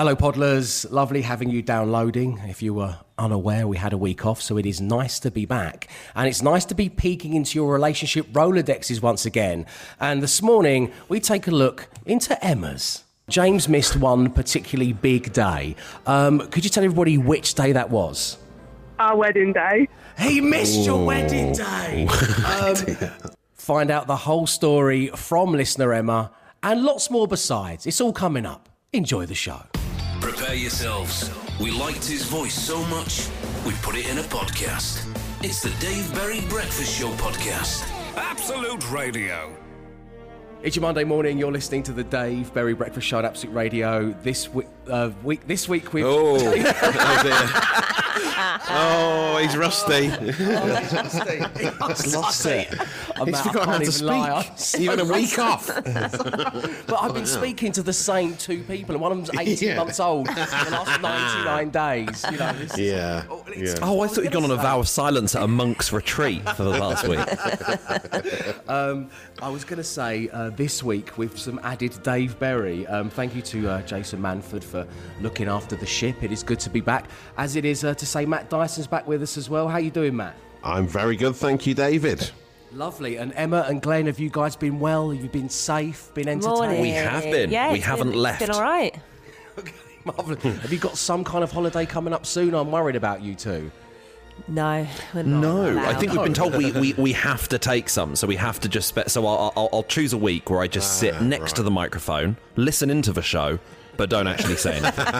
Hello, Podlers. Lovely having you downloading. If you were unaware, we had a week off, so it is nice to be back. And it's nice to be peeking into your relationship Rolodexes once again. And this morning, we take a look into Emma's. James missed one particularly big day. Um, could you tell everybody which day that was? Our wedding day. He missed your wedding day. Um, find out the whole story from listener Emma and lots more besides. It's all coming up. Enjoy the show. Prepare yourselves. We liked his voice so much, we put it in a podcast. It's the Dave Berry Breakfast Show podcast. Absolute Radio. It's your Monday morning. You're listening to the Dave Berry Breakfast Show at Absolute Radio. This week, uh, week this week we've Oh, oh dear. oh, he's rusty. He's lost it. I'm He's out, forgotten how to even lie. I'm speak. so Even a week off. But I've been speaking to the same two people, and one of them's 18 Yeah. months old for the last 99 days. You know, this is- Yeah, Oh, yeah. Oh, I thought you'd gone on a vow of silence at a monk's retreat for the last week. I was going to say uh, this week with some added Dave Berry. Um, thank you to uh, Jason Manford for looking after the ship. It is good to be back, as it is uh, to say Matt Dyson's back with us as well. How are you doing, Matt? I'm very good, thank you, David. Lovely. And Emma and Glenn, have you guys been well? You've you been safe? Been entertained? We have been. Yeah, We it's haven't been, left. It's been all right. Marvellous. have you got some kind of holiday coming up soon? I'm worried about you two. No, we're not No, I think we've been told we, we, we have to take some, so we have to just. Spe- so I'll, I'll, I'll choose a week where I just sit ah, next to the microphone, listen into the show, but don't actually say anything.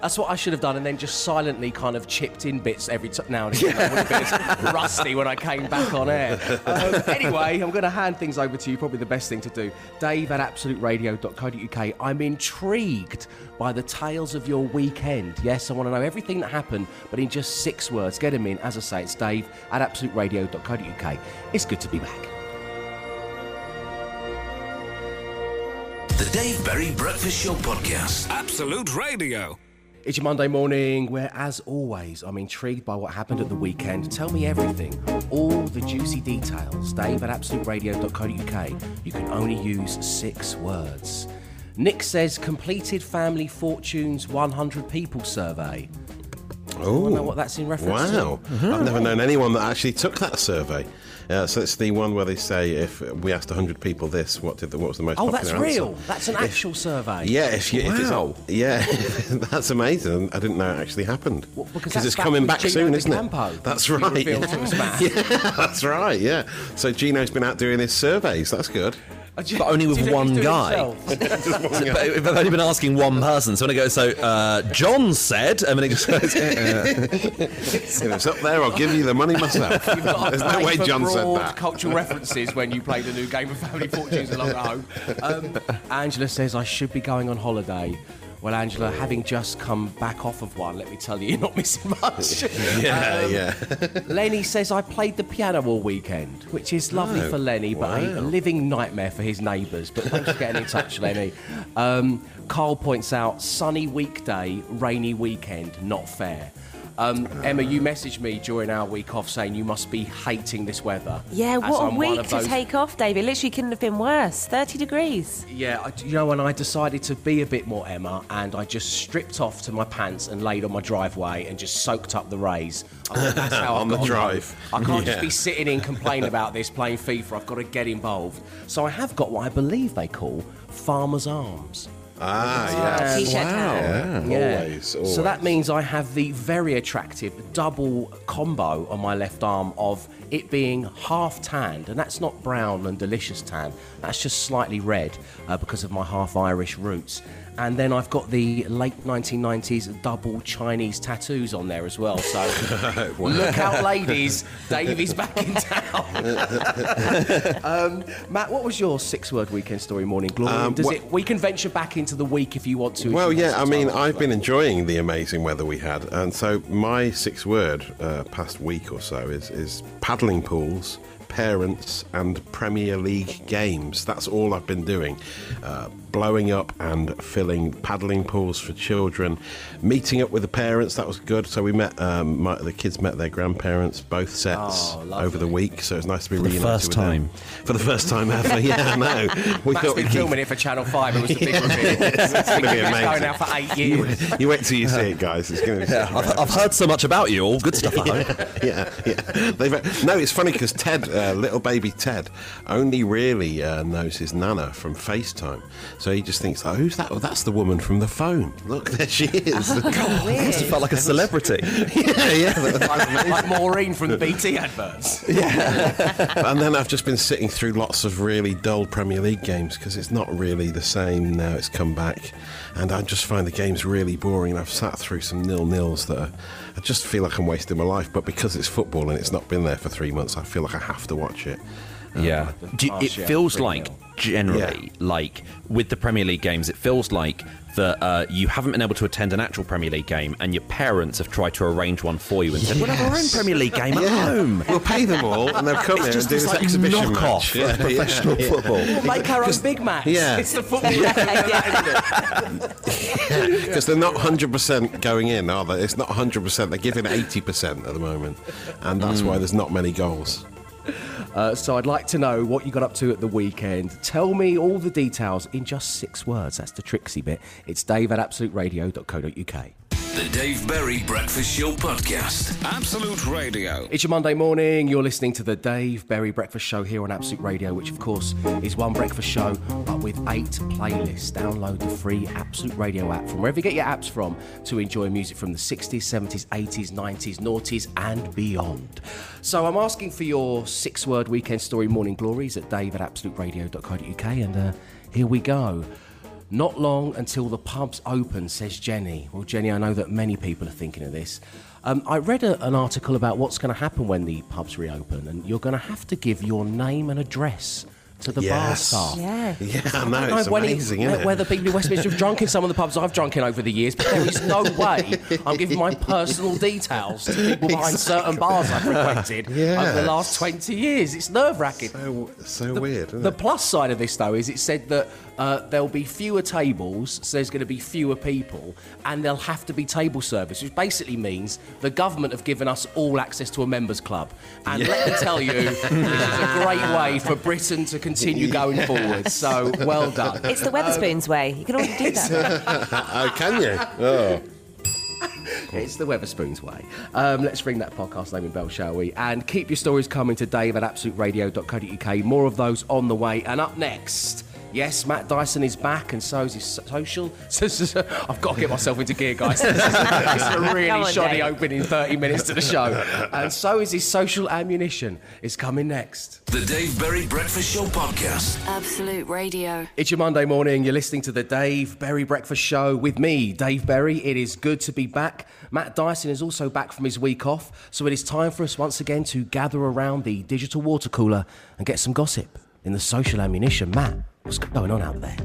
That's what I should have done, and then just silently kind of chipped in bits every t- now and again. I would have been rusty when I came back on air. Um, anyway, I'm going to hand things over to you. Probably the best thing to do. Dave at absoluteradio.co.uk. I'm intrigued by the tales of your weekend. Yes, I want to know everything that happened, but in just six words. Get them in. As I say, it's Dave at absoluteradio.co.uk. It's good to be back. The Dave Berry Breakfast Show podcast. Absolute Radio. It's your Monday morning where, as always, I'm intrigued by what happened at the weekend. Tell me everything, all the juicy details. Dave at absoluteradio.co.uk. You can only use six words. Nick says completed family fortunes 100 people survey. Oh, know what that's in reference to? wow. Mm-hmm. I've never known anyone that actually took that survey. Uh, so it's the one where they say if we asked 100 people this, what did the, what was the most Oh, that's answer? real. That's an actual survey. Yeah, if you, if Wow. it's yeah, that's amazing. I didn't know it actually happened Well, because it's back coming back Gino soon, isn't Campo, it? That's right. revealed to us, Matt. yeah, that's right. Yeah. So Gino's been out doing his surveys. That's good. But only with Do you think one he's doing it guy. himself? but I've only been asking one person, so when I go, so uh, John said, and then it just goes, If it's up there, I'll give you the money myself. You've got to There's no way for John said broad that. cultural references when you play the new game of Family Fortunes along at home. Um, Angela says I should be going on holiday. Well, Angela, having just come back off of one, let me tell you, you're not missing much. Yeah, Um, yeah. Lenny says I played the piano all weekend, which is lovely Oh, for Lenny, but a, a living nightmare for his neighbours. But thanks for getting in touch, Lenny. Um, Carl points out sunny weekday, rainy weekend, not fair. Um, Emma, you messaged me during our week off saying you must be hating this weather. Yeah, what a I'm one week of to those- take off, David. Literally couldn't have been worse. 30 degrees. Yeah, I, you know, when I decided to be a bit more Emma, and I just stripped off to my pants and laid on my driveway and just soaked up the rays. I thought that's how On I've the got drive. home. I can't just Yeah. be sitting in complaining about this playing FIFA. I've got to get involved. So I have got what I believe they call farmers' arms. Ah, yeah. T-shirt tan. Yeah. Always, always. So that means I have the very attractive double combo on my left arm of it being half tanned, and that's not brown and delicious tan. That's just slightly red uh, because of my half Irish roots. And then I've got the late 1990s double Chinese tattoos on there as well. So look out, ladies! Dave is back in town. um, Matt, what was your six-word weekend story morning glory? Um, Does wha- it? We can venture back into the week if you want to. Well, yeah, I mean. I've been enjoying the amazing weather we had, and so my six word uh, past week or so is, is paddling pools, parents, and Premier League games. That's all I've been doing. Uh, blowing up and filling paddling pools for children, meeting up with the parents. That was good. So we met um, my, the kids met their grandparents, both sets Oh, over the week. So it's nice to be the reunited first with them. time. For the first time ever. Yeah, I know. We Matt's thought been we'd filming it for Channel 5. It was the big reveal. It's been be going amazing. now for eight years. You wait till you see it, guys. It's going to be. Yeah, I've, I've heard so much about you. All good stuff. I hope. yeah, yeah. They've, no, it's funny because Ted, uh, little baby Ted, only really uh, knows his nana from FaceTime. So he just thinks, oh, who's that? Oh, that's the woman from the phone. Look, there she is. Must have felt like a celebrity. yeah, yeah. like, like Maureen from the BT adverts. Yeah. and then I've just been sitting through lots of really dull Premier League games because it's not really the same now. It's come back, and I just find the games really boring. And I've sat through some nil nils that are, I just feel like I'm wasting my life. But because it's football and it's not been there for three months, I feel like I have to watch it. Yeah. Do you- it feels like generally, like with the Premier League games, it feels like that uh, you haven't been able to attend an actual Premier League game, and your parents have tried to arrange one for you and said, "We'll have our own Premier League game at home." We'll pay them all, and they'll come It's here just and do this this like exhibition knockoff match. of professional football. We'll make our own Big Macs. Yeah. It's the football. Because they're not 100% going in, are they? It's not 100%. They're giving 80% at the moment. And that's why there's not many goals. Uh, so I'd like to know what you got up to at the weekend. Tell me all the details in just six words. That's the tricksy bit. It's dave at absoluteradio.co.uk. The Dave Berry Breakfast Show Podcast. Absolute Radio. It's your Monday morning. You're listening to the Dave Berry Breakfast Show here on Absolute Radio, which of course is one breakfast show but with eight playlists. Download the free Absolute Radio app from wherever you get your apps from to enjoy music from the 60s, 70s, 80s, 90s, noughties, and beyond. So I'm asking for your six word weekend story morning glories at dave at absoluteradio.co.uk, and uh, here we go. Not long until the pubs open, says Jenny. Well, Jenny, I know that many people are thinking of this. Um, I read a, an article about what's going to happen when the pubs reopen, and you're going to have to give your name and address to the bar staff. Yeah. Yeah, I I know. don't know It's when it- amazing, isn't it? whether people in Westminster have drunk in some of the pubs I've drunk in over the years, but there is no way I'm giving my personal details to people behind certain bars I've frequented over the last 20 years. It's nerve wracking. So, so weird, isn't The it? plus side of this, though, is it said that uh, there'll be fewer tables, so there's going to be fewer people, and there'll have to be table service, which basically means the government have given us all access to a members club. And let me tell you, this is a great way for Britain to continue going forward. So well done. It's the Wetherspoons way. You can already do that. Oh, can you? Oh. It's the Wetherspoons way. Um, let's ring that podcast name in bell, shall we? And keep your stories coming to dave at absoluteradio.co.uk. More of those on the way. And up next, yes, Matt Dyson is back, and so is his social. I've got to get myself into gear, guys. This is, this is a really Come on, shoddy Dave. opening 30 minutes to the show. And so is his social ammunition. Is coming next. The Dave Berry Breakfast Show Podcast. Absolute Radio. It's your Monday morning. You're listening to the Dave Berry Breakfast Show with me, Dave Berry. It is good to be back. Matt Dyson is also back from his week off, so it is time for us once again to gather around the digital water cooler and get some gossip in the social ammunition. Matt, what's going on out there?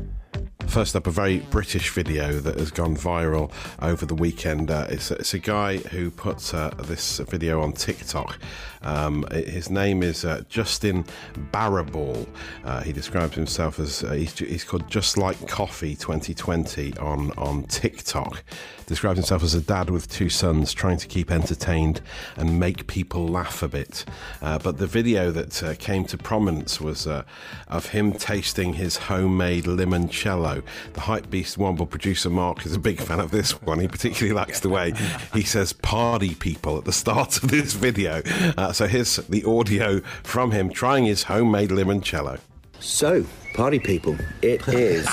First up, a very British video that has gone viral over the weekend. Uh, it's, it's a guy who put uh, this video on TikTok. Um, his name is uh, Justin Barraball. Uh, he describes himself as uh, he's, he's called Just Like Coffee 2020 on on TikTok. Describes himself as a dad with two sons trying to keep entertained and make people laugh a bit. Uh, but the video that came to prominence was of him tasting his homemade limoncello. The Hype Beast Womble producer Mark is a big fan of this one. He particularly likes the way he says party people at the start of this video. Uh, so here's the audio from him trying his homemade limoncello. So, party people, it is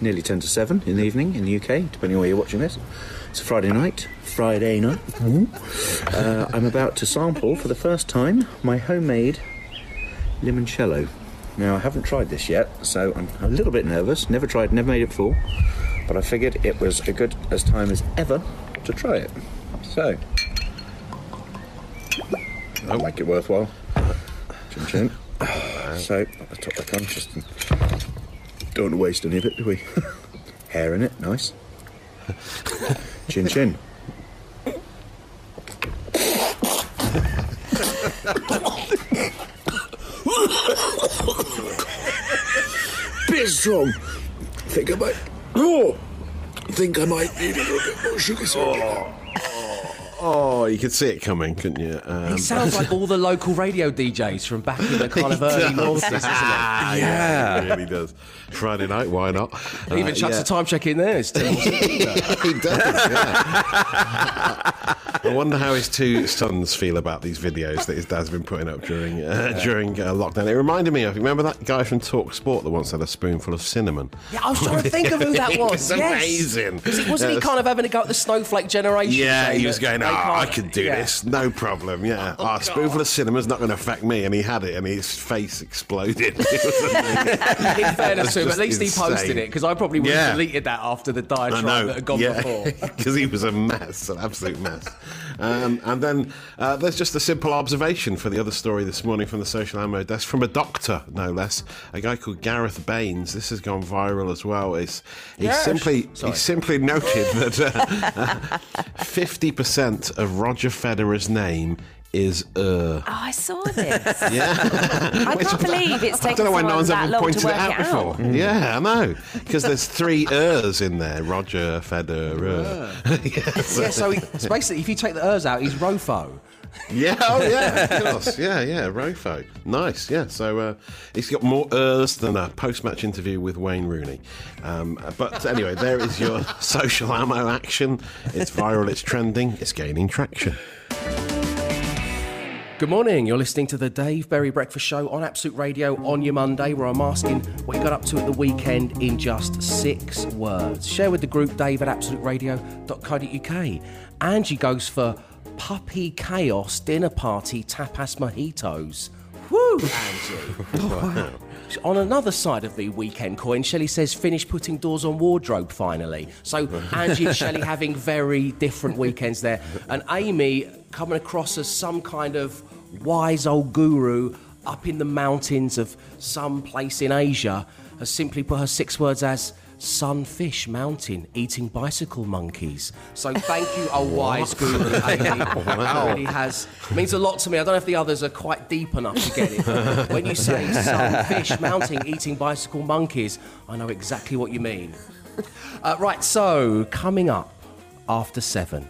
nearly 10 to 7 in the evening in the UK, depending on where you're watching this. It's a Friday night. Friday night. Uh, I'm about to sample for the first time my homemade limoncello. Now, I haven't tried this yet, so I'm a little bit nervous. Never tried, never made it before, but I figured it was a good as time as ever to try it. So, I'll make it worthwhile. Chin chin. So, at the top the tongue, just don't want to waste any of it, do we? Hair in it, nice. Chin chin. Bit strong. think I might. Oh, think I might need a little bit more sugar syrup. Oh. Oh, you could see it coming, couldn't you? Um, He sounds like all the local radio DJs from back in the kind of early noughties, doesn't he? yeah, he really does. Friday night, why not? He even Uh, chucks yeah. a time check in there. Tim he does, yeah. I wonder how his two sons feel about these videos that his dad's been putting up during uh, during uh, lockdown. It reminded me of remember that guy from Talk Sport that once had a spoonful of cinnamon. Yeah, I was trying to think of who that was. It's yes. amazing. 'Cause he- Wasn't he kind of having a go at the snowflake generation? Yeah, he was going, oh, I can do yeah. this, no problem. Yeah, oh, a spoonful of cinnamon's not going to affect me. And he had it, and his face exploded. It was amazing. In fairness to him, at least he posted it because I probably would have Yeah. deleted that after the diatribe that had gone yeah, before. because he was a mess, an absolute mess. Um, and then uh, there's just a simple observation for the other story this morning from the social ammo desk from a doctor, no less, a guy called Gareth Baines. This has gone viral as well. It's, he Yes. simply Sorry. he simply noted that fifty percent of Roger Federer's name is uh. Oh, I saw this. Yeah. I can't believe it's I taken don't know why no one's that ever long pointed to it work out it before. out. Yeah, I know. Because there's three ers in there. Roger, Federer. yes. yeah, so he, it's basically, if you take the ers out, he's Rofo. Yeah, oh yeah, of course. Yeah, yeah, Rofo. Nice, yeah. So uh, he's got more ers than a post-match interview with Wayne Rooney. Um, but anyway, there is your social ammo action. It's viral, it's trending, it's gaining traction. Good morning. You're listening to the Dave Berry Breakfast Show on Absolute Radio on your Monday, where I'm asking what you got up to at the weekend in just six words. Share with the group dave at absoluteradio.co.uk. Angie goes for puppy chaos dinner party tapas mojitos. Woo, Angie. On another side of the weekend coin, Shelley says, finish putting doors on wardrobe finally. So Angie and Shelley having very different weekends there. And Amy coming across as some kind of wise old guru up in the mountains of some place in Asia has simply put her six words as Sunfish Mountain eating bicycle monkeys. So thank you, a wise guru, Amy. That really has means a lot to me. I don't know if the others are quite deep enough to get it. when you say Sunfish Mountain eating bicycle monkeys, I know exactly what you mean. Uh, right, so coming up after seven,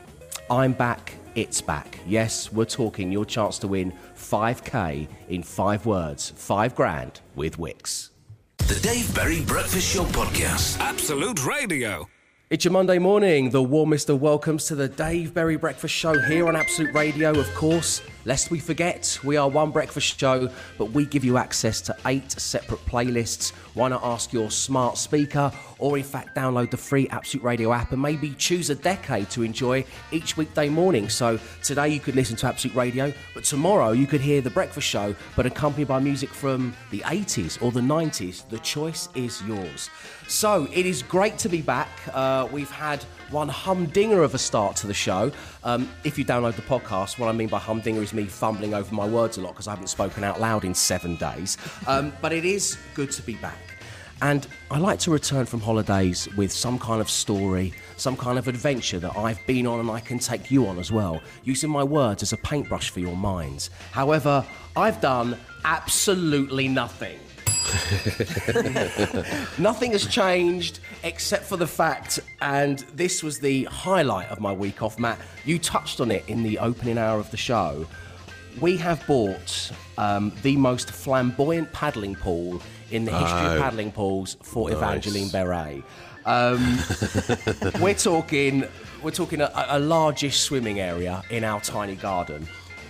I'm back. It's back. Yes, we're talking your chance to win 5k in five words, five grand with Wix. The Dave Berry Breakfast Show Podcast. Absolute Radio. It's your Monday morning. The warmest of welcomes to the Dave Berry Breakfast Show here on Absolute Radio, of course. Lest we forget, we are one breakfast show, but we give you access to eight separate playlists. Why not ask your smart speaker, or in fact, download the free Absolute Radio app and maybe choose a decade to enjoy each weekday morning? So today you could listen to Absolute Radio, but tomorrow you could hear the breakfast show, but accompanied by music from the 80s or the 90s. The choice is yours. So it is great to be back. Uh, we've had one humdinger of a start to the show. Um, if you download the podcast, what I mean by humdinger is me fumbling over my words a lot because I haven't spoken out loud in seven days. Um, but it is good to be back. And I like to return from holidays with some kind of story, some kind of adventure that I've been on and I can take you on as well, using my words as a paintbrush for your minds. However, I've done absolutely nothing. Nothing has changed except for the fact, and this was the highlight of my week off, Matt. You touched on it in the opening hour of the show. We have bought um, the most flamboyant paddling pool in the history of Oh. paddling pools for Nice. Evangeline Berry. Um, we're talking, we're talking a, a largish swimming area in our tiny garden.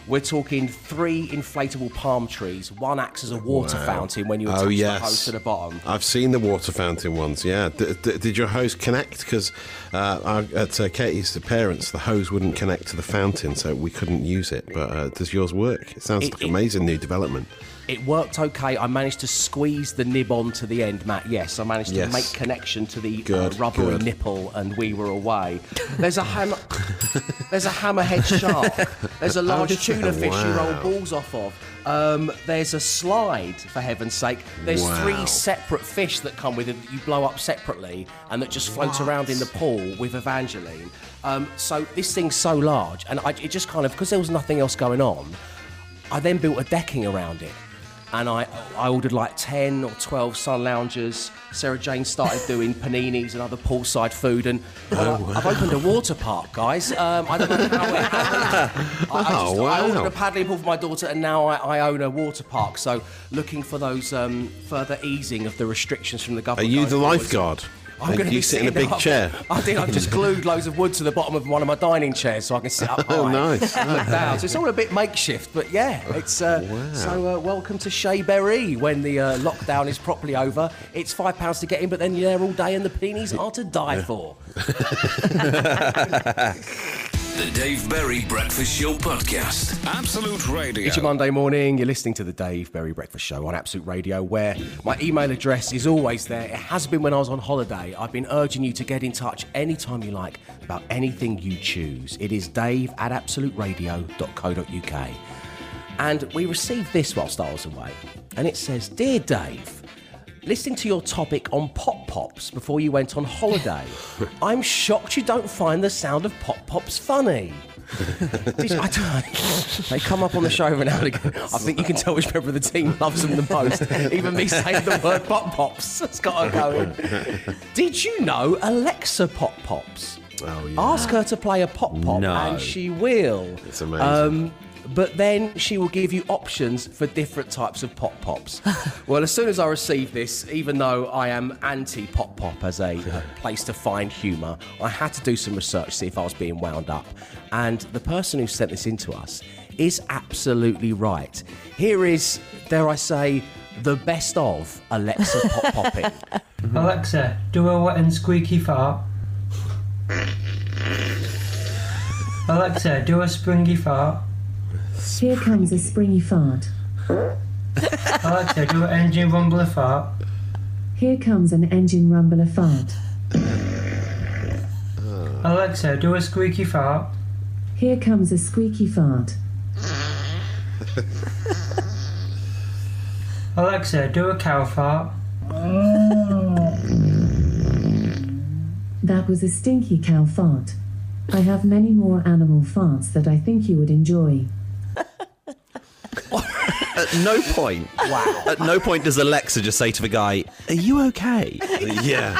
We're talking three inflatable palm trees. One acts as a water Wow. fountain when you attach Oh, the yes. hose to the bottom. I've seen the water fountain ones. Yeah. D- d- did your hose connect? Because uh, at uh, Katie's parents, the hose wouldn't connect to the fountain, so we couldn't use it. But uh, does yours work? It sounds It- like amazing new development. It worked okay. I managed to squeeze the nib onto the end, Matt. Yes, I managed to make connection to the uh, rubbery good. nipple, and we were away. There's a hammer. there's a hammerhead shark. There's a large tuna fish you roll balls off of. Um, there's a slide, for heaven's sake. There's Wow. three separate fish that come with it that you blow up separately and that just float around in the pool with Evangeline. Um, so this thing's so large, and I, it just kind of because there was nothing else going on. I then built a decking around it. And I I ordered like ten or twelve sun loungers. Sarah Jane started doing paninis and other poolside food, and uh, I've opened a water park, guys. Um, I don't know how it happened. I, I, just, Oh, I ordered a paddling pool for my daughter, and now I, I own a water park. So looking for those um, further easing of the restrictions from the government. Are you the lifeguard? I'm going to you be sit in a sitting big up- chair. I think I've just glued loads of wood to the bottom of one of my dining chairs so I can sit up high. Oh, nice. Look. So it's all a bit makeshift, but yeah, it's uh, so. Uh, welcome to Chez Berry when the uh, lockdown is properly over. It's five pounds to get in, but then you're there all day, and the peonies are to die for. The Dave Berry Breakfast Show Podcast. Absolute Radio. Each Monday morning, you're listening to the Dave Berry Breakfast Show on Absolute Radio, where my email address is always there. It has been when I was on holiday. I've been urging you to get in touch anytime you like about anything you choose. It is dave at absoluteradio.co.uk. And we received this whilst I was away, and it says Dear Dave, listening to your topic on pop pops before you went on holiday, I'm shocked you don't find the sound of pop pops funny. They come up on the show every now and again. I think you can tell which member of the team loves them the most. Even me saying the word pop pops has got to go. Did you know Alexa pop pops? Oh, yeah. Ask her to play a pop pop No. and she will. It's amazing. Um, but then she will give you options for different types of pop pops. well, as soon as I received this, even though I am anti pop pop as a place to find humour, I had to do some research, to see if I was being wound up. And the person who sent this in to us is absolutely right. Here is, dare I say, the best of Alexa pop popping. Alexa, do a wet and squeaky fart. Alexa, do a springy fart. Here comes a springy fart. Alexa, do an engine rumbler fart. Here comes an engine rumbler fart. Alexa, do a squeaky fart. Here comes a squeaky fart. Alexa, do a cow fart. That was a stinky cow fart. I have many more animal farts that I think you would enjoy. At no point. Wow. At no point does Alexa just say to the guy, "Are you okay?" yeah.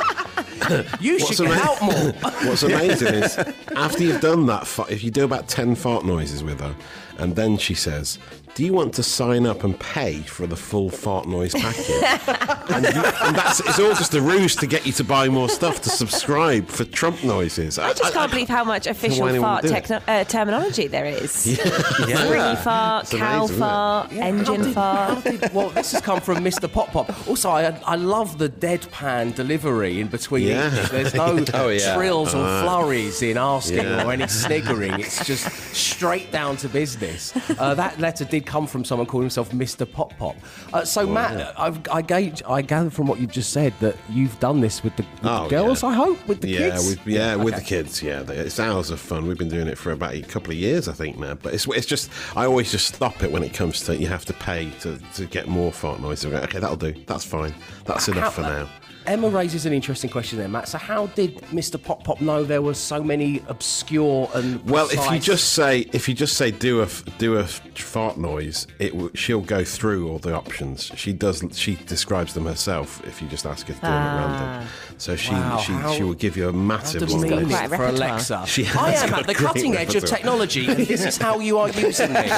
You What's should get ama- out more. What's amazing is after you've done that, fa- if you do about 10 fart noises with her, and then she says, Do you want to sign up and pay for the full fart noise package? and, you, and that's it's all just a ruse to get you to buy more stuff to subscribe for Trump noises. I just can't believe how much official fart would do it. techno- uh, terminology there is. Yeah. Springy fart, It's cow amazing, isn't it? fart, engine fart. well, this has come from Mr. Pop Pop. Also, I, I love the deadpan delivery in between Yeah. each. There's no Oh, yeah. trills or Uh, flurries in asking yeah. or any sniggering. It's just straight down to business. Uh, that letter did come from someone calling himself Mr. Pop Pop. Uh, so, Matt, I've, I, gauge, I gather from what you've just said that you've done this with the, with the Oh, girls, yeah. I hope, with the yeah, kids. With, yeah, with the kids. Yeah, it's hours of fun. We've been doing it for about a couple of years, I think now. But it's it's just I always just stop it when it comes to you have to pay to, to get more fart go, Okay, that'll do. That's fine. That's enough for How- now. Emma raises an interesting question there, Matt. So, how did Mr. Pop Pop know there were so many obscure and Well, if you just say if you just say do a do a fart noise, it w- she'll go through all the options. She does. She describes them herself. If you just ask her to do them at random, ah. so she Wow, she, how- she will give you a massive How long demeaning list. Quite a for repertoire. Alexa. She I has am got at the great cutting edge of repertoire. technology, and this is how you are using this.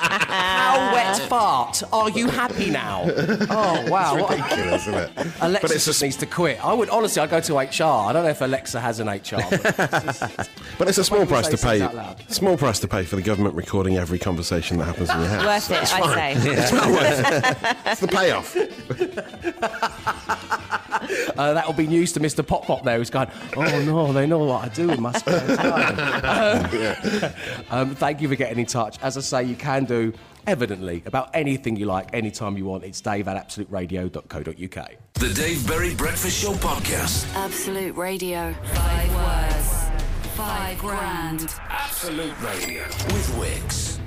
how wet fart? Are you happy now? Oh wow! It's what- ridiculous, isn't it? Alexa But it's a needs to quit. I would honestly, I'd go to HR. I don't know if Alexa has an HR. But But it's a small Why do we price say to things pay. out loud? Small price to pay for the government recording every conversation that happens in your house. Worth it, I say. It's well worth it. It's the payoff. uh, that will be news to Mr. Pop Pop there, who's going, oh no, they know what I do with my spare time. um, thank you for getting in touch. As I say, you can do evidently about anything you like, anytime you want. It's dave at absoluteradio.co.uk. The Dave Berry Breakfast Show Podcast. Absolute Radio. Five words. Five grand. Absolute Radio with Wix.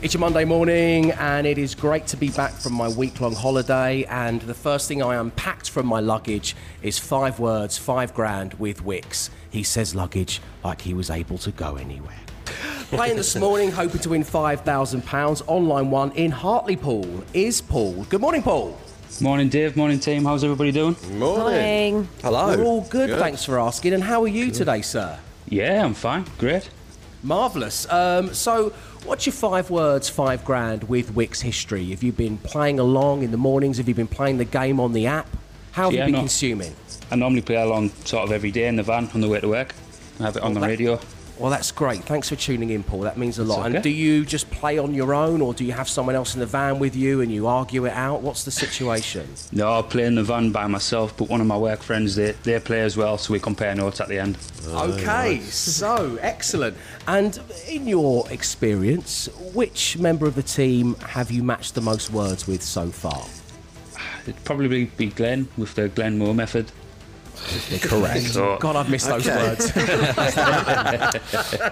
It's a Monday morning, and it is great to be back from my week long holiday. And the first thing I unpacked from my luggage is five words, five grand with Wix. He says luggage like he was able to go anywhere. Playing this morning, hoping to win £5,000 online one in Hartlepool is Paul. Good morning, Paul. Morning, Dave. Morning, team. How's everybody doing? Morning. Hello. We're all good, thanks for asking. And how are you today, sir? Yeah, I'm fine. Great. Marvellous. Um, so, what's your five words, five grand with Wix history? Have you been playing along in the mornings? Have you been playing the game on the app? How have Yeah, you been no. consuming? I normally play along sort of every day in the van on the way to work. I have it on the that- radio. Well, that's great. Thanks for tuning in, Paul. That means a lot. okay. And do you just play on your own, or do you have someone else in the van with you and you argue it out? What's the situation? No, I play in the van by myself, but one of my work friends, they, they play as well, so we compare notes at the end. Oh, okay, so excellent. And in your experience, which member of the team have you matched the most words with so far? It'd probably be Glenn with the Glenn Moore method. Correct. So- God, I've missed those words.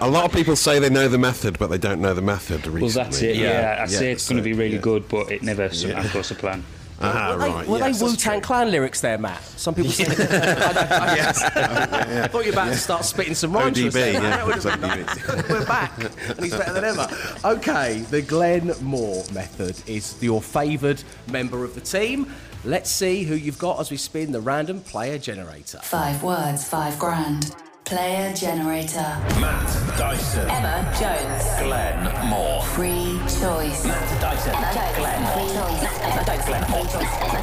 A lot of people say they know the method, but they don't know the method. Recently. Well, that's it. Yeah, I say it's going to be really yeah. good, but it never sometimes goes to plan. Ah, Were they, right. were yes, they Wu Tang. Clan lyrics there, Matt? Some people say. I, don't- I- I thought you were about to start spitting some rhymes. for a ODB, yeah, That would have been nice. We're back, and he's better than ever. Okay, the Glenn Moore method is your favoured member of the team. Let's see who you've got as we spin the random player generator. Five words, five grand. Player generator. Matt Dyson. Emma Jones. Glenn Moore. Free choice. Matt Dyson. Emma Jones. Glenn Free Moore. choice. Emma Jones. Glenn Free choice. Emma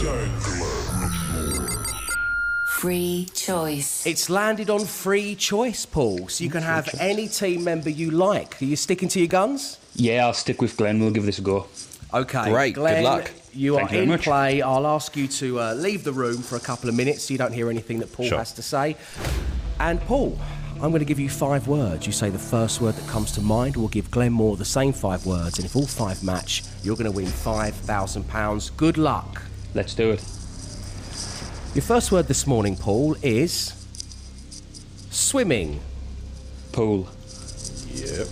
Jones. Free choice. It's landed on free choice, Paul, so you can have any team member you like. Are you sticking to your guns? Yeah, I'll stick with Glenn. We'll give this a go. Okay, Great, good Glenn, luck. You Thank are you very in much. play. I'll ask you to uh, leave the room for a couple of minutes so you don't hear anything that Paul Sure. has to say. And Paul, I'm going to give you five words. You say the first word that comes to mind. We'll give Glenn Moore the same five words, and if all five match, you're going to win five thousand pounds. Good luck. Let's do it. Your first word this morning, Paul, is swimming. Pool. Yep.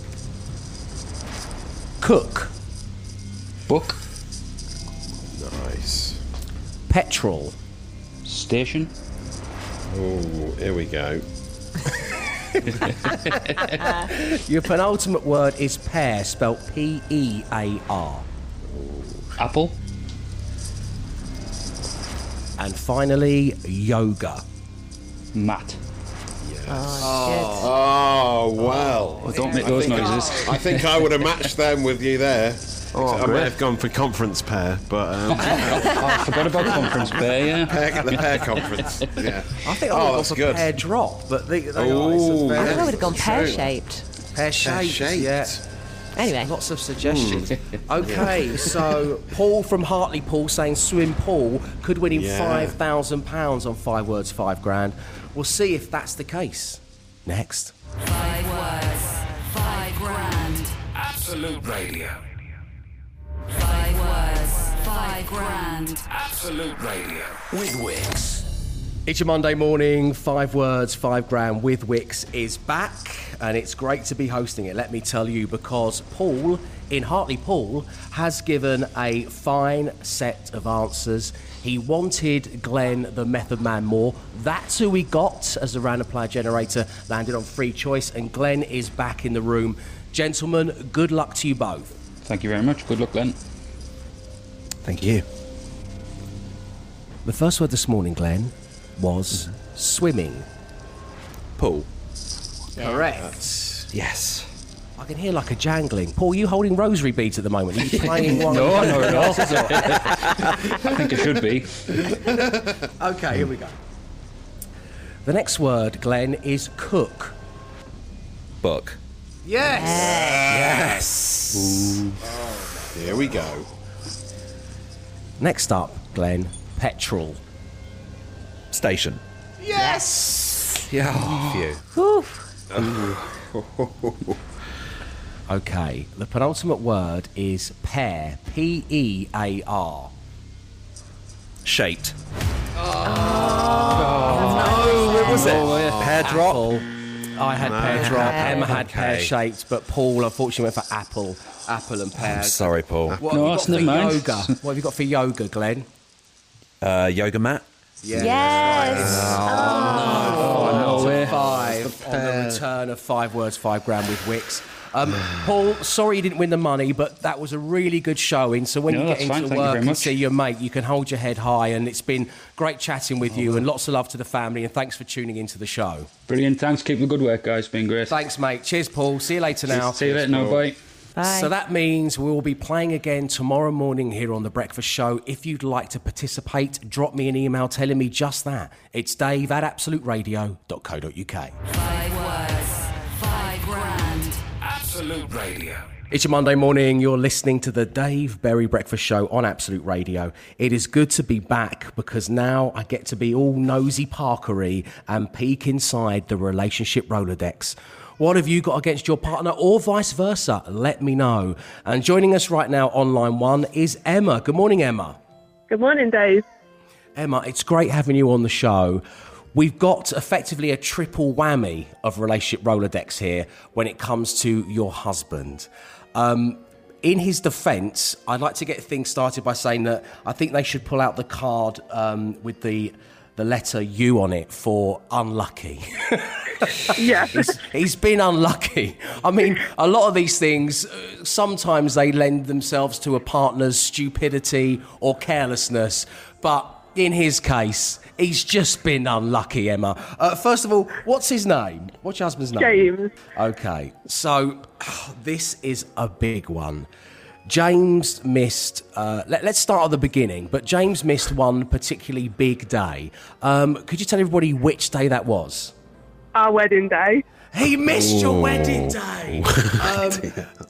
Cook. Book. Nice. Petrol. Station. Oh, here we go. Your penultimate word is pear, spelt P E A R. Apple. And finally, yoga. Mat. Yes. Oh, oh, well. Oh, don't make those I think- noises. I think I would have matched them with you there. Oh, I great. might have gone for conference pear, but um, oh, I forgot about conference pear, yeah. pair, the pear conference. Yeah. I think I Oh, would that's have gone for good. pear drop, but they, they Ooh. are. It's a I very- think I would have gone pear shaped. pear shaped. Pear-shaped. Yeah. Anyway, Lots of suggestions. Okay, so Paul from Hartley Hartlepool saying swim Paul could win him Yeah. five thousand pounds on five words, five grand. We'll see if that's the case. Next. Five words, five grand. Absolute Radio. Five grand. Absolute Radio. With Wix. It's your Monday morning. Five words, five grand with Wix is back, and it's great to be hosting it. Let me tell you, because Paul in Hartley Paul has given a fine set of answers. He wanted Glenn, the Method Man, more. That's who he got as the random player generator landed on free choice, and Glenn is back in the room. Gentlemen, good luck to you both. Thank you very much. Good luck, Glenn. Thank you. The first word this morning, Glenn, was swimming. Pool. Correct. Yes. I can hear like a jangling. Paul, you holding rosary beads at the moment? Are you playing one? No, no, no. I think it should be. okay, here we go. The next word, Glenn, is cook. Book. Yes. Yes. Here we go. Next up, Glenn, petrol. Station. Yes. Yeah. Phew. Okay, the penultimate word is pear. P E A R. Shaped. Oh, no, what was it? Oh, pear drop. Apple. I had pear drop. Emma had Okay. pear shaped, but Paul unfortunately went for apple. Apple and pear. I'm sorry, Paul. What No, have you got for never yoga? What have you got for yoga, Glenn? Uh, yoga mat. yes. Oh, no way. Five on the return of five words, five grand with Wix. Um, Paul, sorry you didn't win the money, but that was a really good showing. So when No, you get that's fine, into you work and see your mate, you can hold your head high. And it's been great chatting with you, and lots of love to the family. And thanks for tuning into the show. Brilliant. Thanks. Keep the good work, guys. Been great. Thanks, mate. Cheers, Paul. See you later now. See you later now. Bye. So that means we will be playing again tomorrow morning here on The Breakfast Show. If you'd like to participate, drop me an email telling me just that. It's dave at absoluteradio.co.uk. Five words, five grand. Absolute Radio. It's your Monday morning. You're listening to the Dave Berry Breakfast Show on Absolute Radio. It is good to be back because now I get to be all nosy parkery and peek inside the relationship Rolodex. What have you got against your partner or vice versa? Let me know. And joining us right now on line one is Emma. Good morning, Emma. Good morning, Dave. Emma, it's great having you on the show. We've got effectively a triple whammy of relationship Rolodex here when it comes to your husband. Um, in his defence, I'd like to get things started by saying that I think they should pull out the card um, with the the letter U on it for unlucky. yeah. he's, he's been unlucky. I mean, a lot of these things, uh, sometimes they lend themselves to a partner's stupidity or carelessness, but in his case, he's just been unlucky, Emma. Uh, first of all, what's his name? What's your husband's name? James. Okay, so this is a big one. James missed. Uh, let, us start at the beginning. But James missed one particularly big day. Um, could you tell everybody which day that was? Our wedding day. He missed your wedding day. Um,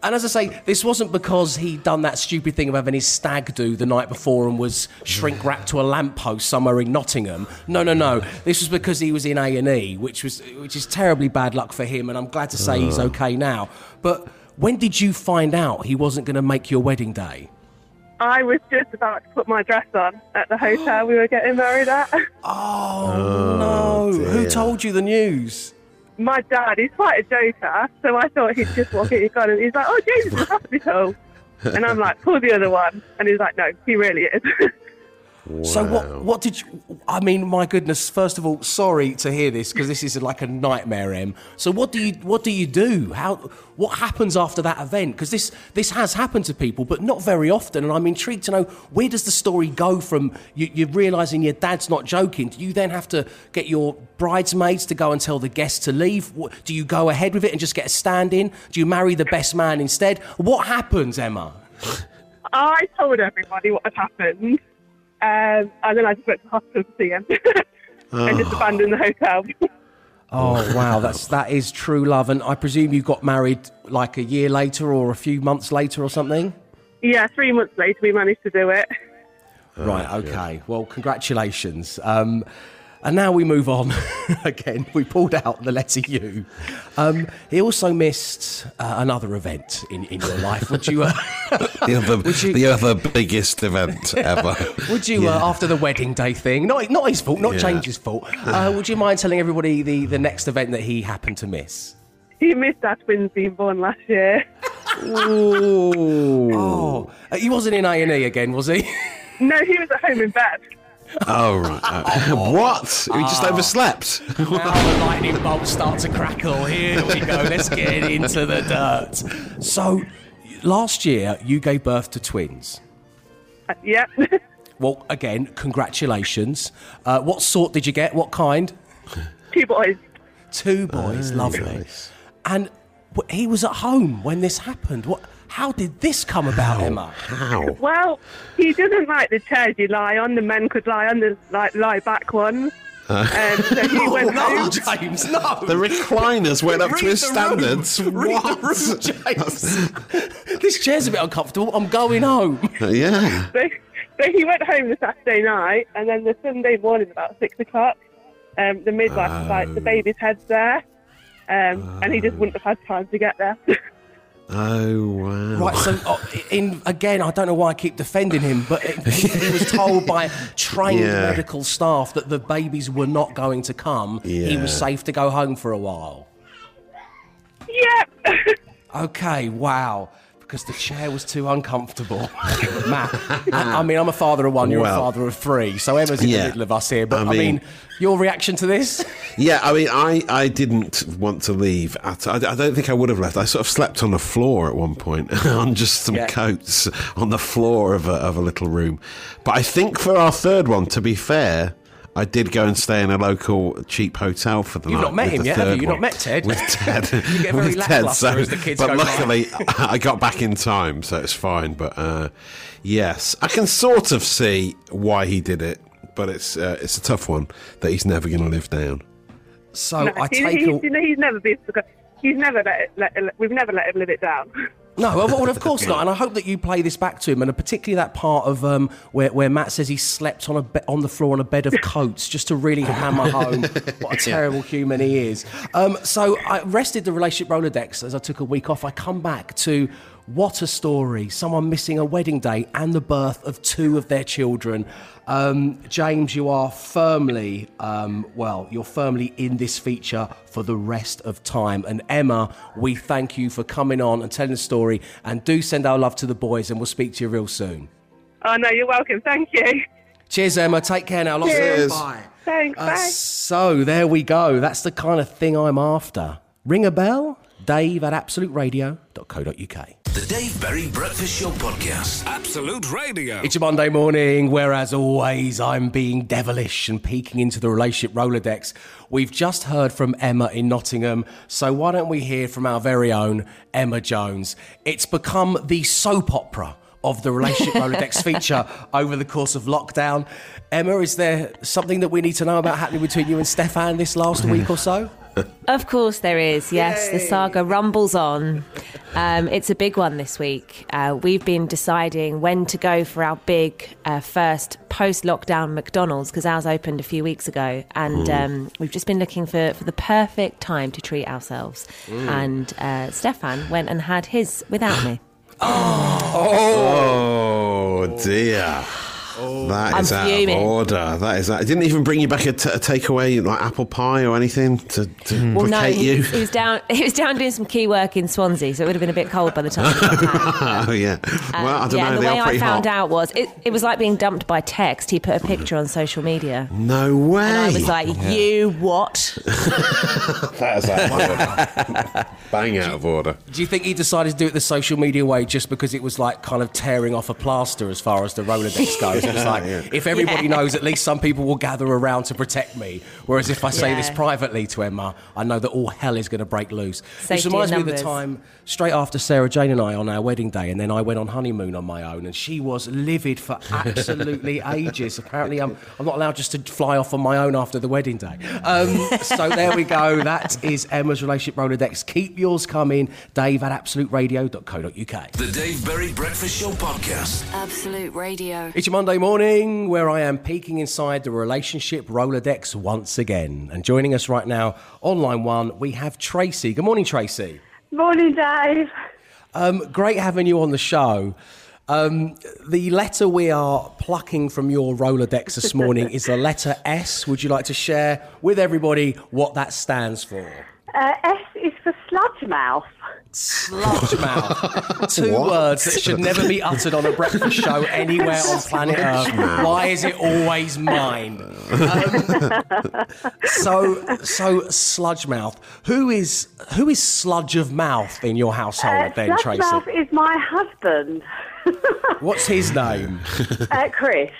and as I say, this wasn't because he'd done that stupid thing of having his stag do the night before and was shrink wrapped to a lamppost somewhere in Nottingham. No, no, no. This was because he was in A and E, which was which is terribly bad luck for him. And I'm glad to say he's okay now. But when did you find out he wasn't going to make your wedding day? I was just about to put my dress on at the hotel we were getting married at. Oh, oh, no! Who told you the news? My dad, he's quite a joker, so I thought he'd just walk in and gone and he's like, oh, James is in hospital. And I'm like, pull the other one. And he's like, no, he really is. So what? What did you? I mean, my goodness! First of all, sorry to hear this because this is like a nightmare, Em. So what do you? What do you do? How? What happens after that event? Because this this has happened to people, but not very often. And I'm intrigued to know where does the story go from? You, you're realizing your dad's not joking. Do you then have to get your bridesmaids to go and tell the guests to leave? What, do you go ahead with it and just get a stand-in? Do you marry the best man instead? What happens, Emma? I told everybody what had happened. Um, and then I just went to hospital to see him and just Oh. abandoned the hotel. Oh wow, that's that is true love, and I presume you got married like a year later or a few months later or something. yeah, three months later we managed to do it. right. Okay. Well, congratulations. Um, and now we move on again. We pulled out the letter U. Um, he also missed uh, another event in, in your life. Would you? Uh, The other, the other biggest event ever. would you uh, after the wedding day thing? Not not his fault. Not Yeah. James's fault. Uh, would you mind telling everybody the, the next event that he happened to miss? He missed our twins being born last year. Ooh. Oh, Uh, he wasn't in A and E again, was he? No, he was at home in bed. Oh, right. Uh, what? We just Ah. overslept. now the lightning bolts start to crackle. Here we go. Let's get into the dirt. So, last year you gave birth to twins. Uh, yep. Well, again, congratulations. Uh, what sort did you get? What kind? Two boys. Two boys. Lovely. And he was at home when this happened. What? How did this come about, Emma? How? Well, he doesn't like the chairs you lie on. The men could lie on the like lie back ones. Um, so he No, went no, home. James, no. The recliners went up to his the room. standards. Read what? the room, James. this chair's a bit uncomfortable. I'm going home. yeah. So, so he went home the Saturday night, and then the Sunday morning about six o'clock, um, the midwife was like, "The baby's head's there," um, and he just wouldn't have had time to get there. Oh, wow. Right, so uh, in again, I don't know why I keep defending him, but he, he was told by trained Yeah. medical staff that the babies were not going to come. He was safe to go home for a while. yep. Okay, wow. Because the chair was too uncomfortable. Matt, I, I mean, I'm a father of one, you're Well- a father of three, so Emma's in Yeah. the middle of us here. But I I mean, mean- your reaction to this? Yeah, I mean, I, I didn't want to leave. At, I, I don't think I would have left. I sort of slept on the floor at one point, on just some Yeah. coats on the floor of a, of a little room. But I think for our third one, to be fair, I did go and stay in a local cheap hotel for the night. You've not met with him yet, have third you? You've not met Ted? With Ted. You get very With lacklustre as the kids but go by. luckily, I got back in time, so it's fine. But uh, yes, I can sort of see why he did it, but it's uh, it's a tough one that he's never going to live down. So No, I he- take he's, all- you know, he's never been. He's never let, it, let. We've never let him live it down. No, well, of course not. And I hope that you play this back to him, and particularly that part of um, where, where Matt says he slept on a be- on the floor on a bed of coats, just to really hammer home what a terrible human he is. Um, so I rested the relationship Rolodex as I took a week off. I come back to what a story! Someone missing a wedding day and the birth of two of their children. Um, James, you are firmly, um, well, you're firmly in this feature for the rest of time. And Emma, we thank you for coming on and telling the story. And do send our love to the boys, and we'll speak to you real soon. Oh no, you're welcome. Thank you. Cheers, Emma. Take care now. Lots of Cheers. love. Bye. Thanks. Uh, bye. so there we go. That's the kind of thing I'm after. Ring a bell? Dave at absoluteradio.co.uk. The Dave Berry Breakfast Show Podcast. Absolute Radio. It's a Monday morning, where as always, I'm being devilish and peeking into the relationship Rolodex. We've just heard from Emma in Nottingham, so why don't we hear from our very own Emma Jones? It's become the soap opera of the relationship Rolodex feature over the course of lockdown. Emma, is there something that we need to know about happening between you and Stefan this last week or so? Of course, there is. Yes, the saga rumbles on. Um, it's a big one this week. Uh, we've been deciding when to go for our big uh, first post lockdown McDonald's because ours opened a few weeks ago. And Ooh. um, we've just been looking for, for the perfect time to treat ourselves. Mm. And uh, Stefan went and had his without me. Oh, dear. That I'm out fuming. of order. That is. That I didn't even bring you back a, t- a takeaway like apple pie or anything to, to Well, no, placate he, you. he was down. He was down doing some key work in Swansea, so it would have been a bit cold by the time. he got back. oh yeah. Um, well, I don't yeah, know. and the they way are I found hot. out was it, it was like being dumped by text. He put a picture on social media. No way. And I was like, you what? that is out of order. Bang out of order. Do you think he decided to do it the social media way just because it was like kind of tearing off a plaster as far as the Rolodex goes? It was like, Yeah. if everybody Yeah. knows, at least some people will gather around to protect me. Whereas if I say this privately to Emma, I know that all hell is going to break loose. Safety Which reminds me of the time straight after Sarah Jane and I on our wedding day, and then I went on honeymoon on my own, and she was livid for absolutely ages. Apparently, I'm, I'm not allowed just to fly off on my own after the wedding day. Um, so there we go. That is Emma's relationship Rolodex. Keep yours coming. Dave at absoluteradio.co.uk. The Dave Berry Breakfast Show Podcast. Absolute Radio. It's your Monday morning where I am peeking inside the relationship Rolodex once again. And joining us right now on line one, we have Tracy. Good morning, Tracy. Morning, Dave. Um, great having you on the show. Um, the letter we are plucking from your Rolodex this morning is the letter S. Would you like to share with everybody what that stands for? Uh, S is for sludge mouth. Sludge mouth. Two What? words that should never be uttered on a breakfast show anywhere on planet Earth. Why is it always mine? Um, so, so sludge mouth. Who is who is sludge of mouth in your household Uh, then, sludge Tracy? mouth is my husband, What's his name? uh, Chris.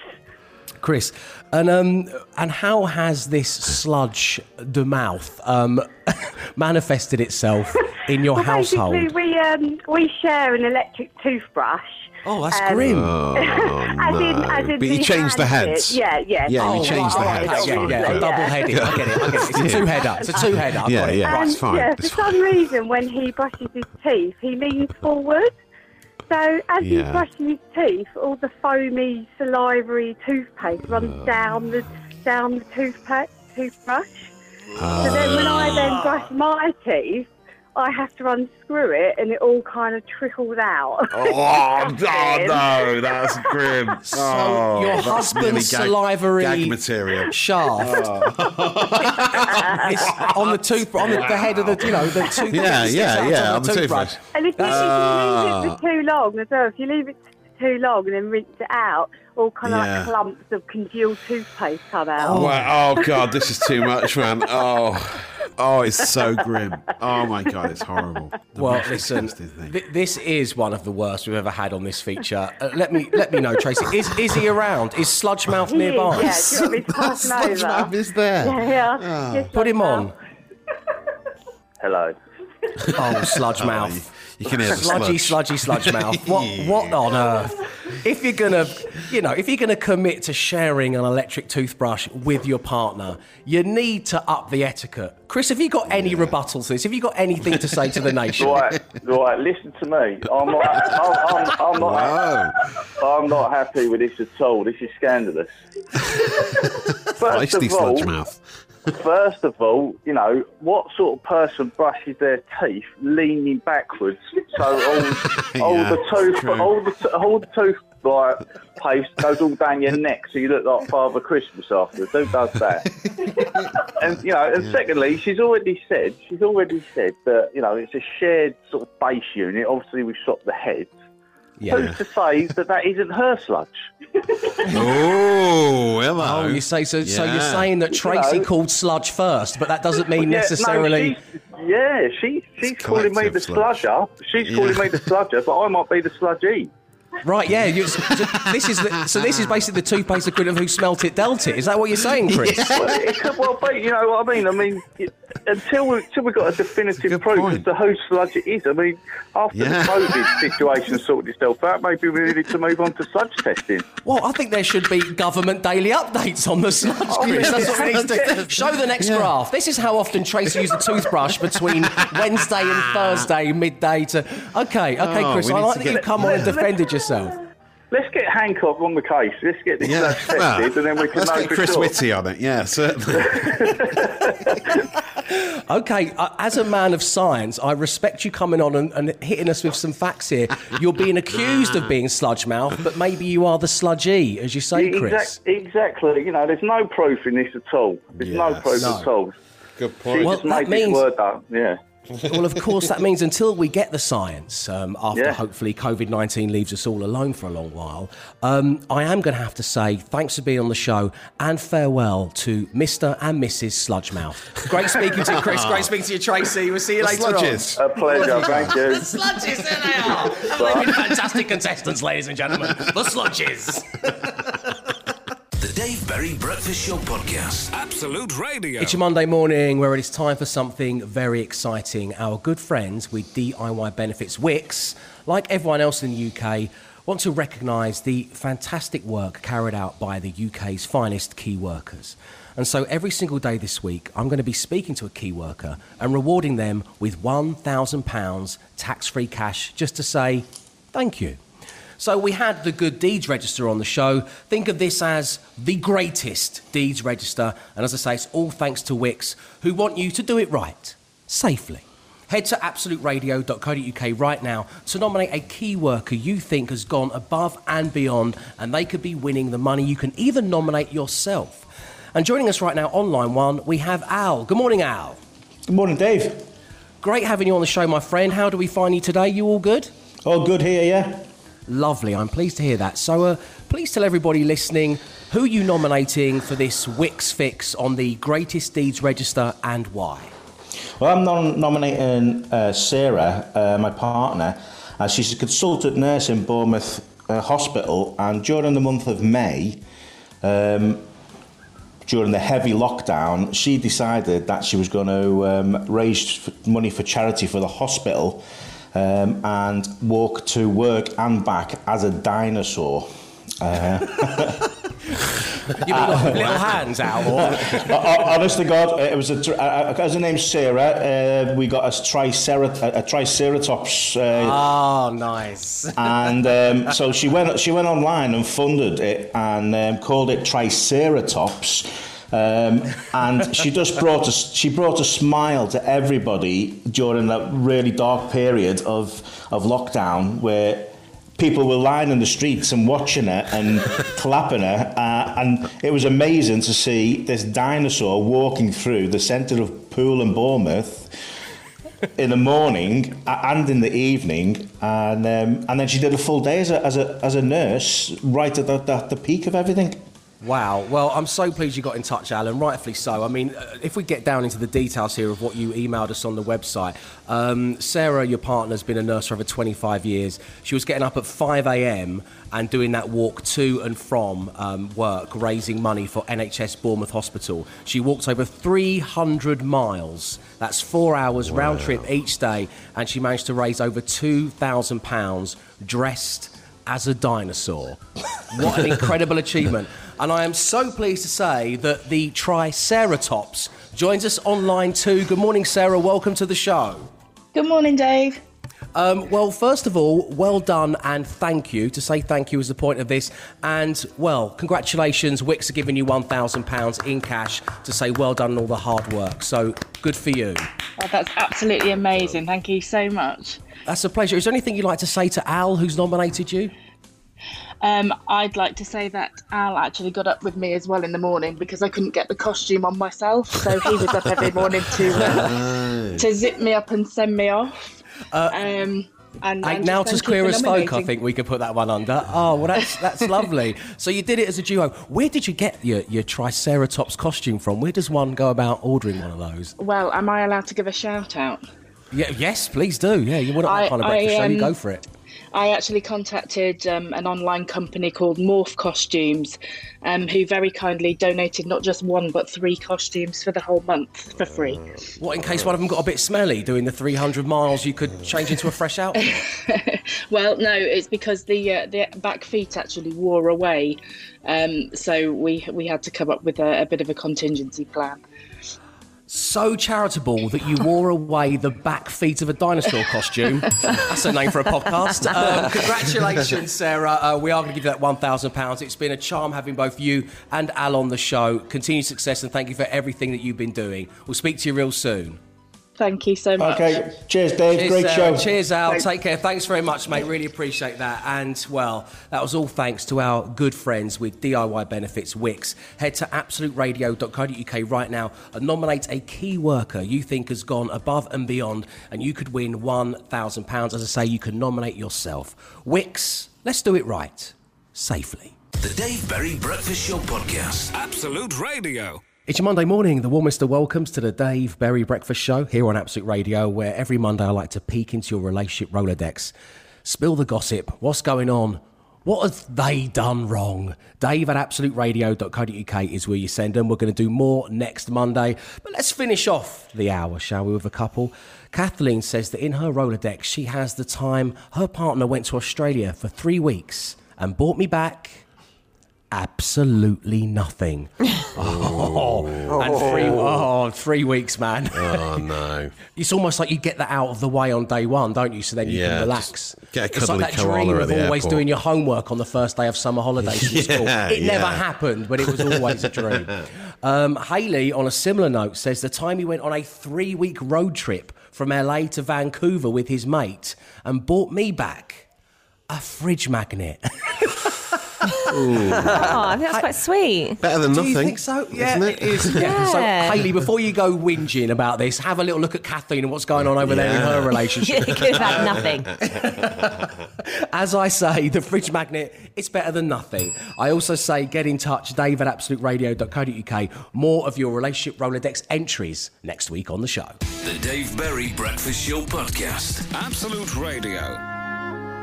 Chris. And um, and how has this sludge de mouth um, manifested itself in your well, household? basically, we um, we share an electric toothbrush. Oh, that's Um, grim. as in, no. as in But you changed the hand bit. heads. Yeah, yeah. Yeah, you Oh, changed the heads. Yeah, yeah, yeah. obviously, Double headed. I get it. I get it. It's a two header. It's a two header. Yeah, got it. yeah. Right. It's fine. Yeah, It's for some reason, when he brushes his teeth, he leans forward. So as Yeah. he's brushing his teeth, all the foamy, salivary toothpaste runs down the down the toothpaste toothbrush. So then, when I then brush my teeth, I have to unscrew it, and it all kind of trickles out. Oh, oh, oh no, that's grim. So oh, your husband's nearly gag- salivary gag material. shaft oh. it's on the tooth, on the, the head of the, you know, the tooth. Yeah, yeah, yeah, on on the toothbrush. And if you, if you leave it for ah. too long as well, if you leave it too long and then rinse it out, all kind of Yeah. like clumps of congealed toothpaste come out. Oh. Wow, oh god, this is too much, man. Oh, oh, it's so grim. Oh my god, it's horrible. The Well, listen, thing. th- this is one of the worst we've ever had on this feature. Uh, let me let me know, Tracy. Is is he around? Is Sludge Mouth He is, nearby? yeah, do you want me to over? Sludge is there. Yeah, yeah. Ah. Yes, Put him on. Hello. Oh, Sludge Oh, Mouth. You, you can hear the sludgy, sludge. sludgy, sludge mouth. What, what on earth? If you're gonna, you know, if you're gonna commit to sharing an electric toothbrush with your partner, you need to up the etiquette. Chris, have you got any rebuttals to this? Have you got anything to say to the nation? Right, right. Listen to me. I'm not. I'm, I'm, I'm not. I'm not happy with this at all. This is scandalous. First Feisty of all, sludge mouth. First of all, you know what sort of person brushes their teeth leaning backwards? So all, all Yeah, the tooth, all the all the tooth like paste goes all down your neck, so you look like Father Christmas afterwards. Who does that? and you know, and secondly, she's already said she's already said that you know it's a shared sort of base unit. Obviously, we have shot the heads. Yeah. Who's to say that that isn't her sludge? Oh, hello. Oh, you say so? So you're saying that Tracy know. called sludge first, but that doesn't mean Yeah, no, necessarily. she's- yeah, she, she's calling me collective the sludge. sludger. She's calling me the sludger, but I might be the sludgy. Right, yeah. You, so this is the, so. This is basically the toothpaste equivalent of who smelt it, dealt it. Is that what you're saying, Chris? well, it could well be, you know what I mean? I mean, it- until we until we got a definitive proof as to who sludge it is. I mean, after Yeah. the COVID situation sorted itself out, maybe we needed to move on to sludge testing. Well, I think there should be government daily updates on the sludge, oh, Chris. That's what we need to. Show the next graph. This is how often Tracy used a toothbrush between Wednesday and Thursday, midday to. Okay, okay, Oh, Chris. I like that get- you come on and defended yourself. Let's get Hancock on the case. Let's get this Yeah. sludge Well, tested, and then we can let's know get for Chris sure. Whitty on it. Yeah, certainly. Okay, uh, as a man of science, I respect you coming on and, and hitting us with some facts here. You're being accused of being sludge mouth, but maybe you are the sludgy, as you say, Chris. Exact- exactly. You know, there's no proof in this at all. There's no proof No. at all. Good She Well, just that made this word up. Yeah. Well, of course, that means until we get the science, um, after Yeah. hopefully COVID 19 leaves us all alone for a long while, um, I am going to have to say thanks for being on the show and farewell to Mr. and Mrs. Sludgemouth. Great speaking to you, Chris. Great speaking to you, Tracy. We'll see you The later sludges. A pleasure. Thank you. The sludges, there they are. Haven't they been fantastic contestants, ladies and gentlemen? The sludges. The Dave Berry Breakfast Show Podcast. Absolute Radio. It's your Monday morning where it is time for something very exciting. Our good friends with DIY Benefits Wickes, like everyone else in the UK, want to recognise the fantastic work carried out by the UK's finest key workers. And so every single day this week, I'm going to be speaking to a key worker and rewarding them with £1,000 tax free cash just to say thank you. So we had the Good Deeds Register on the show. Think of this as the greatest deeds register. And as I say, it's all thanks to Wickes, who want you to do it right, safely. Head to absoluteradio.co.uk right now to nominate a key worker you think has gone above and beyond, and they could be winning the money. You can even nominate yourself. And joining us right now on line one, we have Al. Good morning, Al. Good morning, Dave. Great having you on the show, my friend. How do we find you today? You all good? All good here, yeah. Lovely. I'm pleased to hear that. So, uh, please tell everybody listening who you nominating for this Wickes fix on the Greatest Deeds Register and why. Well, I'm nom- nominating uh, Sarah, uh, my partner, as she's a consultant nurse in Bournemouth uh, Hospital, and during the month of May, um, during the heavy lockdown, she decided that she was going to um, raise money for charity for the hospital um, and walk to work and back as a dinosaur. Uh, You mean like little hands, out? Or? Honest God, it was a, uh, as her name's Sarah. Uh, we got a, tricera- a, a triceratops. Uh, Oh, nice. and um, so she went she went online and funded it and um, called it Triceratops. Um, and she just brought a, she brought a smile to everybody during that really dark period of, of lockdown where people were lying in the streets and watching her and clapping her. Uh, and it was amazing to see this dinosaur walking through the centre of Poole and Bournemouth in the morning and in the evening, and um, and then she did a full day as a as a, as a nurse, right at the, the, the peak of everything. Wow. Well, I'm so pleased you got in touch, Alan. Rightfully so. I mean, uh, if we get down into the details here of what you emailed us on the website, um, Sarah, your partner, has been a nurse for over 25 years. She was getting up at 5 a.m. and doing that walk to and from um, work, raising money for NHS Bournemouth Hospital. She walked over 300 miles. That's four hours round trip each day, and she managed to raise over £2,000 dressed as a dinosaur. What an incredible achievement. And I am so pleased to say that the Triceratops joins us online too. Good morning, Sarah. Welcome to the show. Good morning, Dave. Um, well, first of all, well done and thank you. To say thank you is the point of this. And, well, congratulations. Wickes are giving you £1,000 in cash to say well done on all the hard work. So good for you. Oh, that's absolutely amazing. Thank you so much. That's a pleasure. Is there anything you'd like to say to Al, who's nominated you? Um, I'd like to say that Al actually got up with me as well in the morning because I couldn't get the costume on myself, so he was up every morning to uh, to zip me up and send me off. Uh, um, and, and now as queer as folk, I think we could put that one under. Oh, well, that's that's lovely. So you did it as a duo. Where did you get your, your Triceratops costume from? Where does one go about ordering one of those? Well, am I allowed to give a shout out? Yeah, yes, please do. Yeah, you want I- kind of breakfast I, show, you um, go for it. I actually contacted um, an online company called Morph Costumes, um, who very kindly donated not just one but three costumes for the whole month for free. What, in case one of them got a bit smelly doing the 300 miles, you could change into a fresh outfit? Well, no, it's because the uh, the back feet actually wore away, um, so we we had to come up with a, a bit of a contingency plan. So charitable that you wore away the back feet of a dinosaur costume. That's a name for a podcast. Um, congratulations, Sarah. Uh, we are going to give you that £1,000. It's been a charm having both you and Al on the show. Continued success and thank you for everything that you've been doing. We'll speak to you real soon. Thank you so much. Okay, cheers, Dave. Cheers, Great Sarah. show. Cheers, Al. Thanks. Take care. Thanks very much, mate. Really appreciate that. And, well, that was all thanks to our good friends with DIY Benefits Wickes. Head to absoluteradio.co.uk right now and nominate a key worker you think has gone above and beyond, and you could win £1,000. As I say, you can nominate yourself. Wickes, let's do it right, safely. The Dave Berry Breakfast Show Podcast. Absolute Radio. It's your Monday morning. The warmest of welcomes to the Dave Berry Breakfast Show here on Absolute Radio, where every Monday I like to peek into your relationship Rolodex, spill the gossip, what's going on, what have they done wrong? Dave at absoluteradio.co.uk is where you send them. We're going to do more next Monday. But let's finish off the hour, shall we, with a couple. Kathleen says that in her Rolodex, she has the time her partner went to Australia for three weeks and brought me back absolutely nothing. Oh, and three, oh, three weeks, man. Oh, no. It's almost like you get that out of the way on day one, don't you? So then you Yeah, can relax. get a it's like cuddly that koala dream at of always airport. doing your homework on the first day of summer holidays from school. Yeah, It never happened, but it was always a dream. Um, Haley, on a similar note, says the time he went on a three week road trip from LA to Vancouver with his mate and brought me back a fridge magnet. Oh, I think that's quite sweet. Better than nothing. Do nothing. you think so? Yeah, isn't it is. Yeah. So, Yeah. Haley, before you go whinging about this, have a little look at Kathleen and what's going on over there in her relationship. you could have had nothing. As I say, the fridge magnet, it's better than nothing. I also say get in touch, dave at absoluteradio.co.uk. More of your relationship Rolodex entries next week on the show. The Dave Berry Breakfast Show Podcast. Absolute Radio.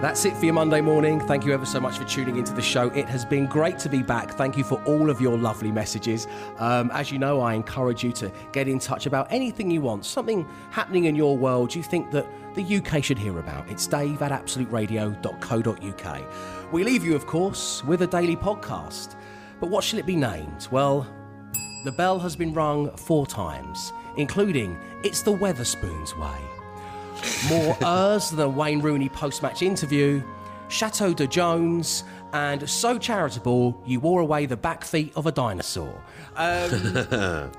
That's it for your Monday morning. Thank you ever so much for tuning into the show. It has been great to be back. Thank you for all of your lovely messages. Um, as you know, I encourage you to get in touch about anything you want, something happening in your world you think that the UK should hear about. It's dave at absoluteradio.co.uk. We leave you, of course, with a daily podcast. But what shall it be named? Well, the bell has been rung four times, including It's the Wetherspoons Way. More ers than Wayne Rooney post match interview, Chateau de Jones, and so charitable you wore away the back feet of a dinosaur. Um,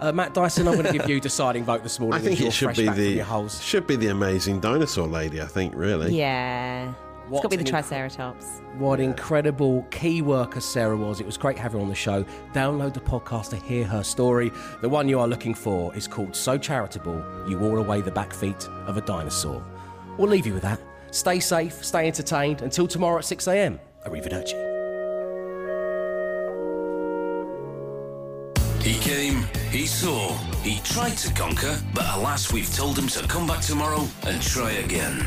uh, Matt Dyson, I'm going to give you deciding vote this morning. I think it should be the holes. should be the amazing dinosaur lady. I think really. Yeah. It's got to be the an inc- Triceratops. What incredible key worker Sarah was. It was great having her on the show. Download the podcast to hear her story. The one you are looking for is called So Charitable You Wore Away the Back Feet of a Dinosaur. We'll leave you with that. Stay safe, stay entertained. Until tomorrow at 6am. Arrivederci. He came, he saw, he tried to conquer, but alas, we've told him to come back tomorrow and try again.